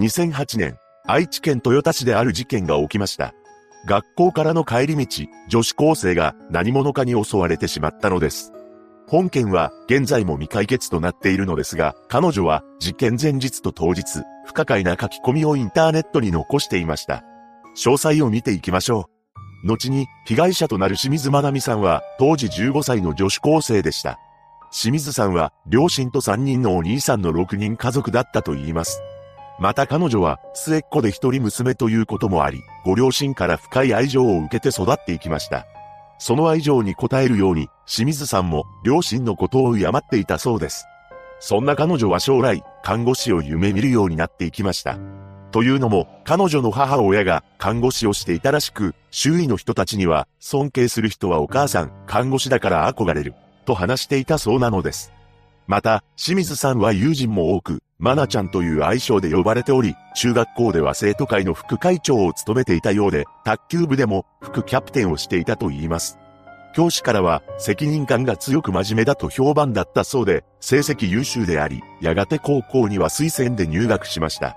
2008年、愛知県豊田市である事件が起きました。学校からの帰り道、女子高生が何者かに襲われてしまったのです。本件は現在も未解決となっているのですが、彼女は事件前日と当日、不可解な書き込みをインターネットに残していました。詳細を見ていきましょう。後に被害者となる清水まなみさんは当時15歳の女子高生でした。清水さんは両親と3人のお兄さんの6人家族だったと言います。また彼女は末っ子で一人娘ということもあり、ご両親から深い愛情を受けて育っていきました。その愛情に応えるように、清水さんも両親のことを敬っていたそうです。そんな彼女は将来、看護師を夢見るようになっていきました。というのも、彼女の母親が看護師をしていたらしく、周囲の人たちには、尊敬する人はお母さん、看護師だから憧れる。と話していたそうなのです。また、清水さんは友人も多く、マナちゃんという愛称で呼ばれており、中学校では生徒会の副会長を務めていたようで、卓球部でも副キャプテンをしていたと言います。教師からは責任感が強く真面目だと評判だったそうで、成績優秀であり、やがて高校には推薦で入学しました。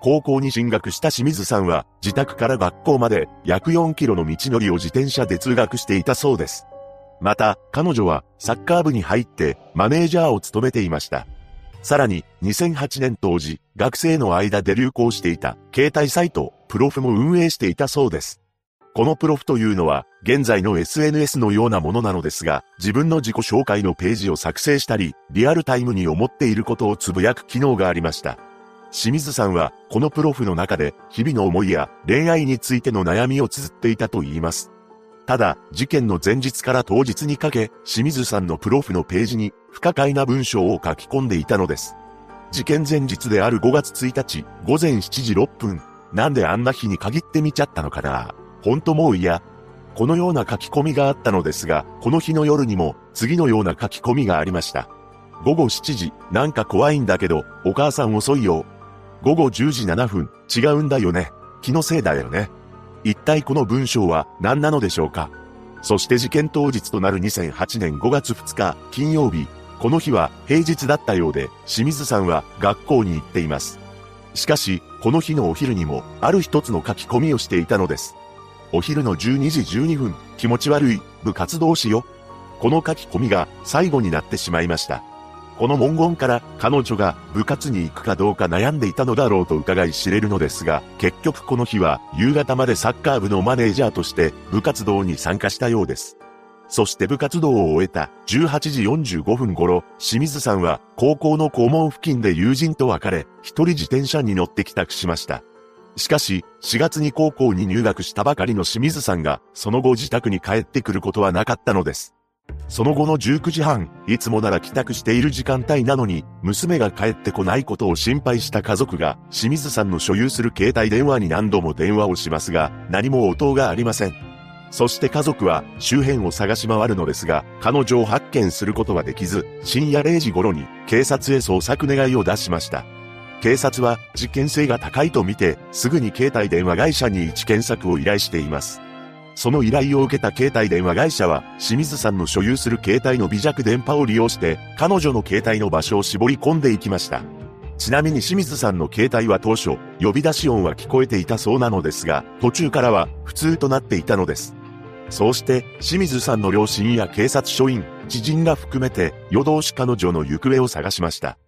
高校に進学した清水さんは、自宅から学校まで約4キロの道のりを自転車で通学していたそうです。また、彼女はサッカー部に入ってマネージャーを務めていました。さらに、2008年当時、学生の間で流行していた携帯サイト、プロフも運営していたそうです。このプロフというのは、現在の SNS のようなものなのですが、自分の自己紹介のページを作成したり、リアルタイムに思っていることをつぶやく機能がありました。清水さんは、このプロフの中で、日々の思いや恋愛についての悩みを綴っていたと言います。ただ、事件の前日から当日にかけ、清水さんのプロフのページに不可解な文章を書き込んでいたのです。事件前日である5月1日、午前7時6分、なんであんな日に限って見ちゃったのかなほんともう嫌。このような書き込みがあったのですが、この日の夜にも次のような書き込みがありました。午後7時、なんか怖いんだけど、お母さん遅いよ。午後10時7分、違うんだよね。気のせいだよね。一体この文章は何なのでしょうか？そして事件当日となる2008年5月2日金曜日、この日は平日だったようで、清水さんは学校に行っています。しかし、この日のお昼にも、ある一つの書き込みをしていたのです。お昼の12時12分、気持ち悪い、部活動しよ。この書き込みが最後になってしまいました。この文言から彼女が部活に行くかどうか悩んでいたのだろうと伺い知れるのですが、結局この日は夕方までサッカー部のマネージャーとして部活動に参加したようです。そして部活動を終えた18時45分頃、清水さんは高校の校門付近で友人と別れ、一人自転車に乗って帰宅しました。しかし、4月に高校に入学したばかりの清水さんが、その後自宅に帰ってくることはなかったのです。その後の19時半、いつもなら帰宅している時間帯なのに、娘が帰ってこないことを心配した家族が、清水さんの所有する携帯電話に何度も電話をしますが、何も応答がありません。そして家族は周辺を探し回るのですが、彼女を発見することはできず、深夜0時頃に警察へ捜索願いを出しました。警察は事件性が高いとみて、すぐに携帯電話会社に位置検索を依頼しています。その依頼を受けた携帯電話会社は、清水さんの所有する携帯の微弱電波を利用して、彼女の携帯の場所を絞り込んでいきました。ちなみに清水さんの携帯は当初、呼び出し音は聞こえていたそうなのですが、途中からは普通となっていたのです。そうして、清水さんの両親や警察署員、知人が含めて、夜通し彼女の行方を探しました。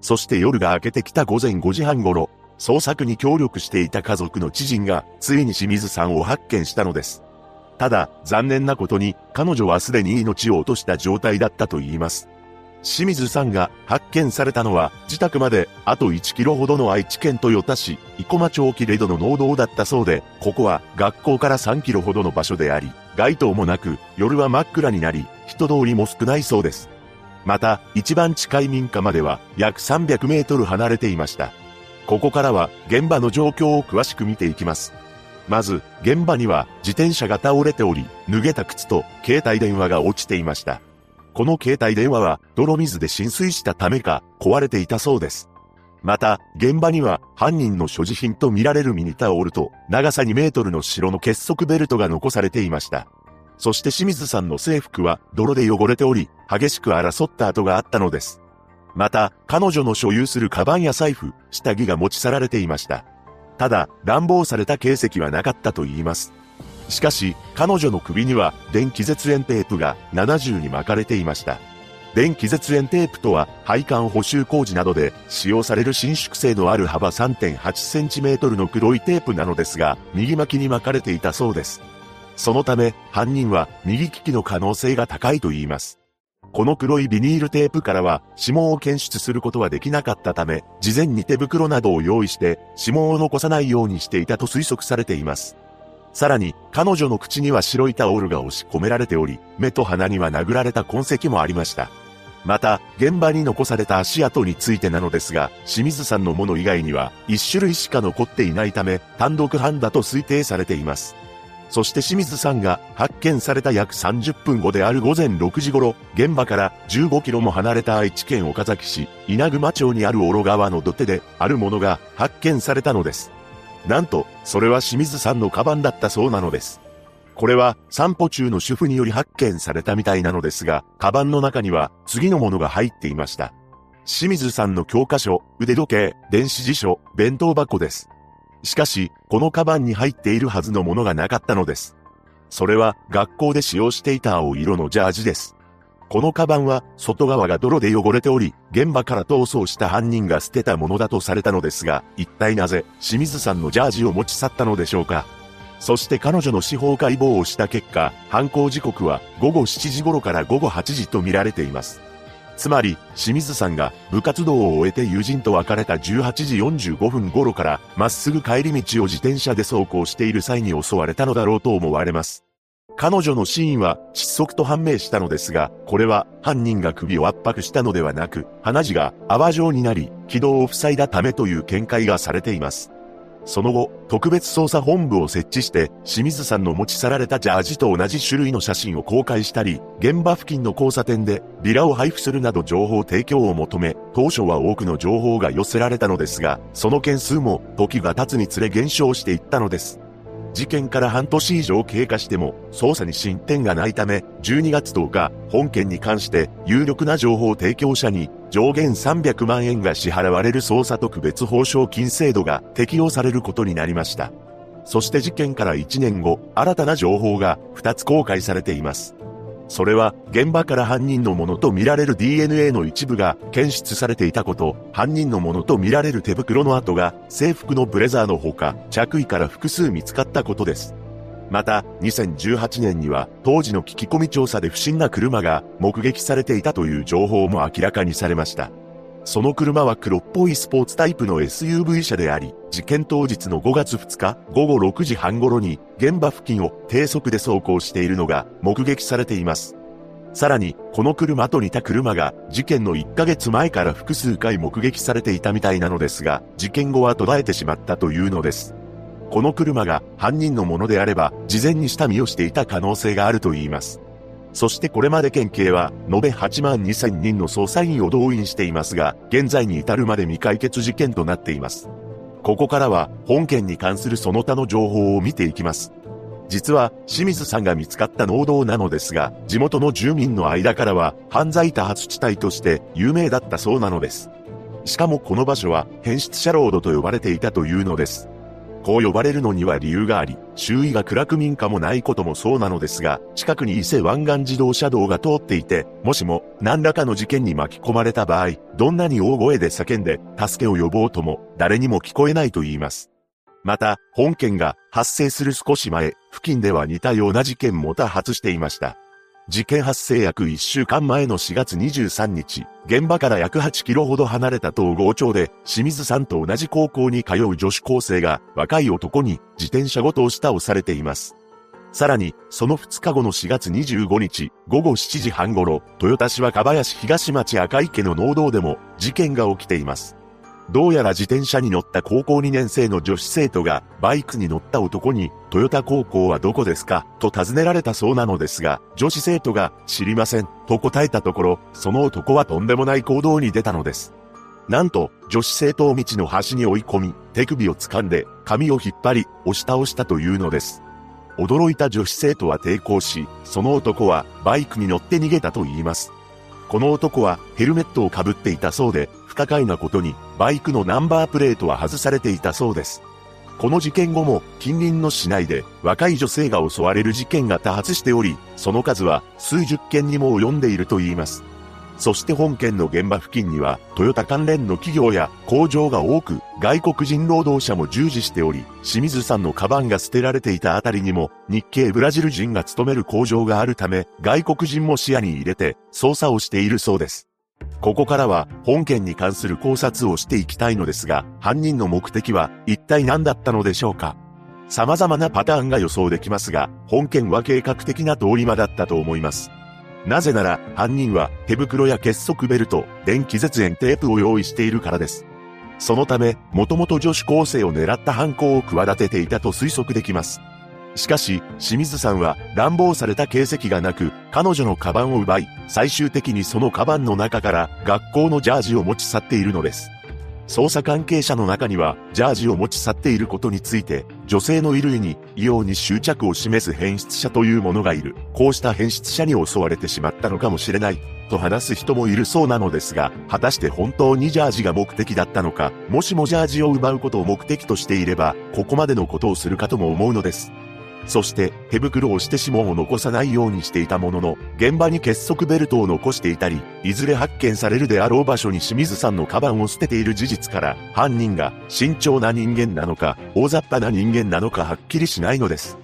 そして夜が明けてきた午前5時半頃、捜索に協力していた家族の知人が、ついに清水さんを発見したのです。ただ、残念なことに、彼女はすでに命を落とした状態だったと言います。清水さんが発見されたのは、自宅まであと1キロほどの愛知県豊田市、生駒町キレドの農道だったそうで、ここは学校から3キロほどの場所であり、街灯もなく、夜は真っ暗になり、人通りも少ないそうです。また、一番近い民家までは約300メートル離れていました。ここからは現場の状況を詳しく見ていきます。まず、現場には自転車が倒れており、脱げた靴と携帯電話が落ちていました。この携帯電話は泥水で浸水したためか壊れていたそうです。また、現場には犯人の所持品とみられるミニタオルと長さ2メートルの白の結束ベルトが残されていました。そして清水さんの制服は泥で汚れており、激しく争った跡があったのです。また、彼女の所有するカバンや財布、下着が持ち去られていました。ただ、乱暴された形跡はなかったと言います。しかし、彼女の首には電気絶縁テープが70に巻かれていました。電気絶縁テープとは、配管補修工事などで使用される伸縮性のある幅 3.8cm の黒いテープなのですが、右巻きに巻かれていたそうです。そのため、犯人は右利きの可能性が高いと言います。この黒いビニールテープからは指紋を検出することはできなかったため、事前に手袋などを用意して指紋を残さないようにしていたと推測されています。さらに、彼女の口には白いタオルが押し込められており、目と鼻には殴られた痕跡もありました。また、現場に残された足跡についてなのですが、清水さんのもの以外には、一種類しか残っていないため、単独犯だと推定されています。そして清水さんが発見された約30分後である午前6時頃、現場から15キロも離れた愛知県岡崎市稲熊町にある小呂川の土手で、あるものが発見されたのです。なんと、それは清水さんのカバンだったそうなのです。これは散歩中の主婦により発見されたみたいなのですが、カバンの中には次のものが入っていました。清水さんの教科書、腕時計、電子辞書、弁当箱です。しかし、このカバンに入っているはずのものがなかったのです。それは学校で使用していた青色のジャージです。このカバンは外側が泥で汚れており、現場から逃走した犯人が捨てたものだとされたのですが、一体なぜ清水さんのジャージを持ち去ったのでしょうか。そして彼女の司法解剖をした結果、犯行時刻は午後7時頃から午後8時と見られています。つまり、清水さんが部活動を終えて友人と別れた18時45分頃から、まっすぐ帰り道を自転車で走行している際に襲われたのだろうと思われます。彼女の死因は窒息と判明したのですが、これは犯人が首を圧迫したのではなく、鼻血が泡状になり、気道を塞いだためという見解がされています。その後、特別捜査本部を設置して、清水さんの持ち去られたジャージと同じ種類の写真を公開したり、現場付近の交差点でビラを配布するなど情報提供を求め、当初は多くの情報が寄せられたのですが、その件数も時が経つにつれ減少していったのです。事件から半年以上経過しても捜査に進展がないため、12月10日、本件に関して有力な情報提供者に上限300万円が支払われる捜査特別報奨金制度が適用されることになりました。そして事件から1年後、新たな情報が2つ公開されています。それは現場から犯人のものとみられる DNA の一部が検出されていたこと、犯人のものとみられる手袋の跡が制服のブレザーのほか着衣から複数見つかったことです。また、2018年には当時の聞き込み調査で不審な車が目撃されていたという情報も明らかにされました。その車は黒っぽいスポーツタイプの SUV 車であり、事件当日の5月2日午後6時半頃に現場付近を低速で走行しているのが目撃されています。さらに、この車と似た車が事件の1ヶ月前から複数回目撃されていたみたいなのですが、事件後は途絶えてしまったというのです。この車が犯人のものであれば、事前に下見をしていた可能性があると言います。そしてこれまで県警は、延べ8万2000人の捜査員を動員していますが、現在に至るまで未解決事件となっています。ここからは、本件に関するその他の情報を見ていきます。実は、清水さんが見つかった農道なのですが、地元の住民の間からは、犯罪多発地帯として有名だったそうなのです。しかもこの場所は、変質者ロードと呼ばれていたというのです。こう呼ばれるのには理由があり、周囲が暗く民家もないこともそうなのですが、近くに伊勢湾岸自動車道が通っていて、もしも何らかの事件に巻き込まれた場合、どんなに大声で叫んで助けを呼ぼうとも誰にも聞こえないと言います。また、本件が発生する少し前、付近では似たような事件も多発していました。事件発生約1週間前の4月23日、現場から約8キロほど離れた東郷町で、清水さんと同じ高校に通う女子高生が若い男に自転車ごと押し倒されています。さらに、その2日後の4月25日、午後7時半頃、豊田市若林東町赤池の農道でも事件が起きています。どうやら自転車に乗った高校2年生の女子生徒がバイクに乗った男に、トヨタ高校はどこですか？と尋ねられたそうなのですが、女子生徒が知りませんと答えたところ、その男はとんでもない行動に出たのです。なんと、女子生徒を道の端に追い込み、手首を掴んで、髪を引っ張り、押し倒したというのです。驚いた女子生徒は抵抗し、その男はバイクに乗って逃げたと言います。この男はヘルメットをかぶっていたそうで、不可解なことに、バイクのナンバープレートは外されていたそうです。この事件後も近隣の市内で若い女性が襲われる事件が多発しており、その数は数十件にも及んでいると言います。そして本件の現場付近にはトヨタ関連の企業や工場が多く、外国人労働者も従事しており、清水さんのカバンが捨てられていたあたりにも日系ブラジル人が勤める工場があるため、外国人も視野に入れて捜査をしているそうです。ここからは本件に関する考察をしていきたいのですが、犯人の目的は一体何だったのでしょうか様々なパターンが予想できますが、本件は計画的な通り魔だったと思います。なぜなら、犯人は手袋や結束ベルト、電気絶縁テープを用意しているからです。そのため、もともと女子高生を狙った犯行を企てていたと推測できます。しかし、清水さんは乱暴された形跡がなく、彼女のカバンを奪い、最終的にそのカバンの中から学校のジャージを持ち去っているのです。捜査関係者の中には、ジャージを持ち去っていることについて、女性の衣類に異様に執着を示す変質者というものがいる。こうした変質者に襲われてしまったのかもしれない。と話す人もいるそうなのですが、果たして本当にジャージが目的だったのか、もしもジャージを奪うことを目的としていれば、ここまでのことをするかとも思うのです。そして手袋をして指紋を残さないようにしていたものの、現場に結束ベルトを残していたり、いずれ発見されるであろう場所に清水さんのカバンを捨てている事実から、犯人が慎重な人間なのか、大雑把な人間なのかはっきりしないのです。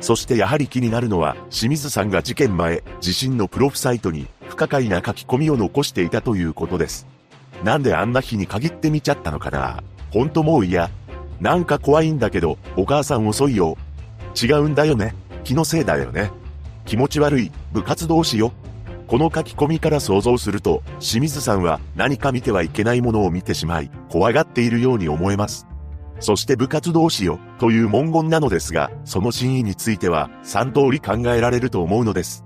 そしてやはり気になるのは、清水さんが事件前、自身のプロフサイトに不可解な書き込みを残していたということです。なんであんな日に限って見ちゃったのかなほんともう嫌。なんか怖いんだけど、お母さん遅いよ。違うんだよね。気のせいだよね。気持ち悪い、部活動しよ。この書き込みから想像すると、清水さんは何か見てはいけないものを見てしまい、怖がっているように思えます。そして部活動しよという文言なのですが、その真意については3通り考えられると思うのです。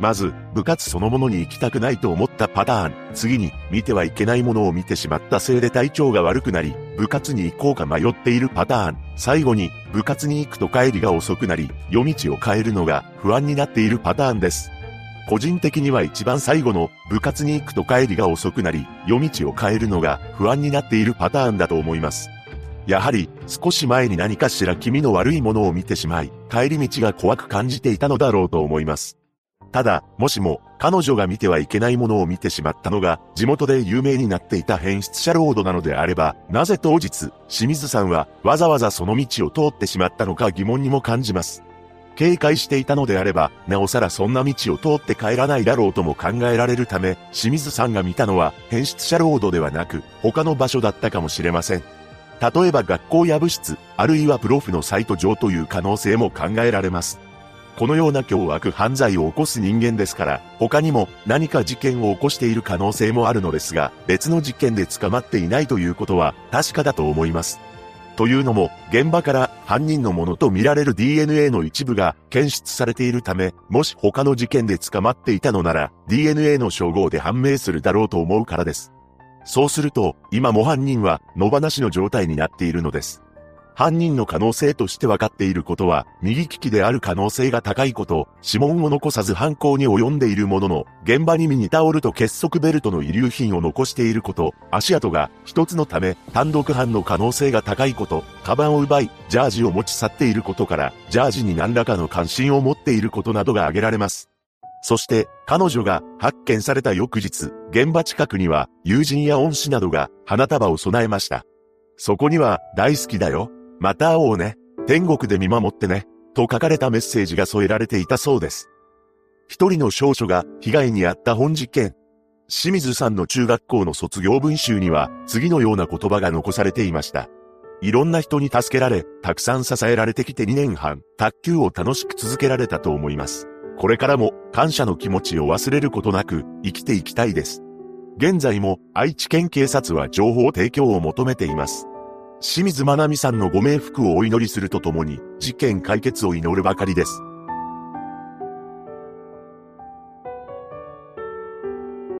まず、部活そのものに行きたくないと思ったパターン。次に、見てはいけないものを見てしまったせいで体調が悪くなり、部活に行こうか迷っているパターン。最後に、部活に行くと帰りが遅くなり、夜道を変えるのが不安になっているパターンです。個人的には一番最後の部活に行くと帰りが遅くなり、夜道を変えるのが不安になっているパターンだと思います。やはり少し前に何かしら気味の悪いものを見てしまい、帰り道が怖く感じていたのだろうと思います。ただ、もしも、彼女が見てはいけないものを見てしまったのが、地元で有名になっていた変質者ロードなのであれば、なぜ当日、清水さんはわざわざその道を通ってしまったのか疑問にも感じます。警戒していたのであれば、なおさらそんな道を通って帰らないだろうとも考えられるため、清水さんが見たのは変質者ロードではなく、他の場所だったかもしれません。例えば学校や部室、あるいはプロフのサイト上という可能性も考えられます。このような凶悪犯罪を起こす人間ですから、他にも何か事件を起こしている可能性もあるのですが、別の事件で捕まっていないということは確かだと思います。というのも、現場から犯人のものとみられる DNA の一部が検出されているため、もし他の事件で捕まっていたのなら、DNA の称号で判明するだろうと思うからです。そうすると、今も犯人は野放しの状態になっているのです。犯人の可能性として分かっていることは、右利きである可能性が高いこと、指紋を残さず犯行に及んでいるものの、現場にミニタオルと結束ベルトの遺留品を残していること、足跡が一つのため、単独犯の可能性が高いこと、カバンを奪い、ジャージを持ち去っていることから、ジャージに何らかの関心を持っていることなどが挙げられます。そして、彼女が発見された翌日、現場近くには、友人や恩師などが花束を備えました。そこには、大好きだよ。また会おうね。天国で見守ってね。と書かれたメッセージが添えられていたそうです。一人の少女が被害に遭った本事件。清水さんの中学校の卒業文集には次のような言葉が残されていました。いろんな人に助けられ、たくさん支えられてきて2年半、卓球を楽しく続けられたと思います。これからも感謝の気持ちを忘れることなく生きていきたいです。現在も愛知県警察は情報提供を求めています。清水まなみさんのご冥福をお祈りするとともに、事件解決を祈るばかりです。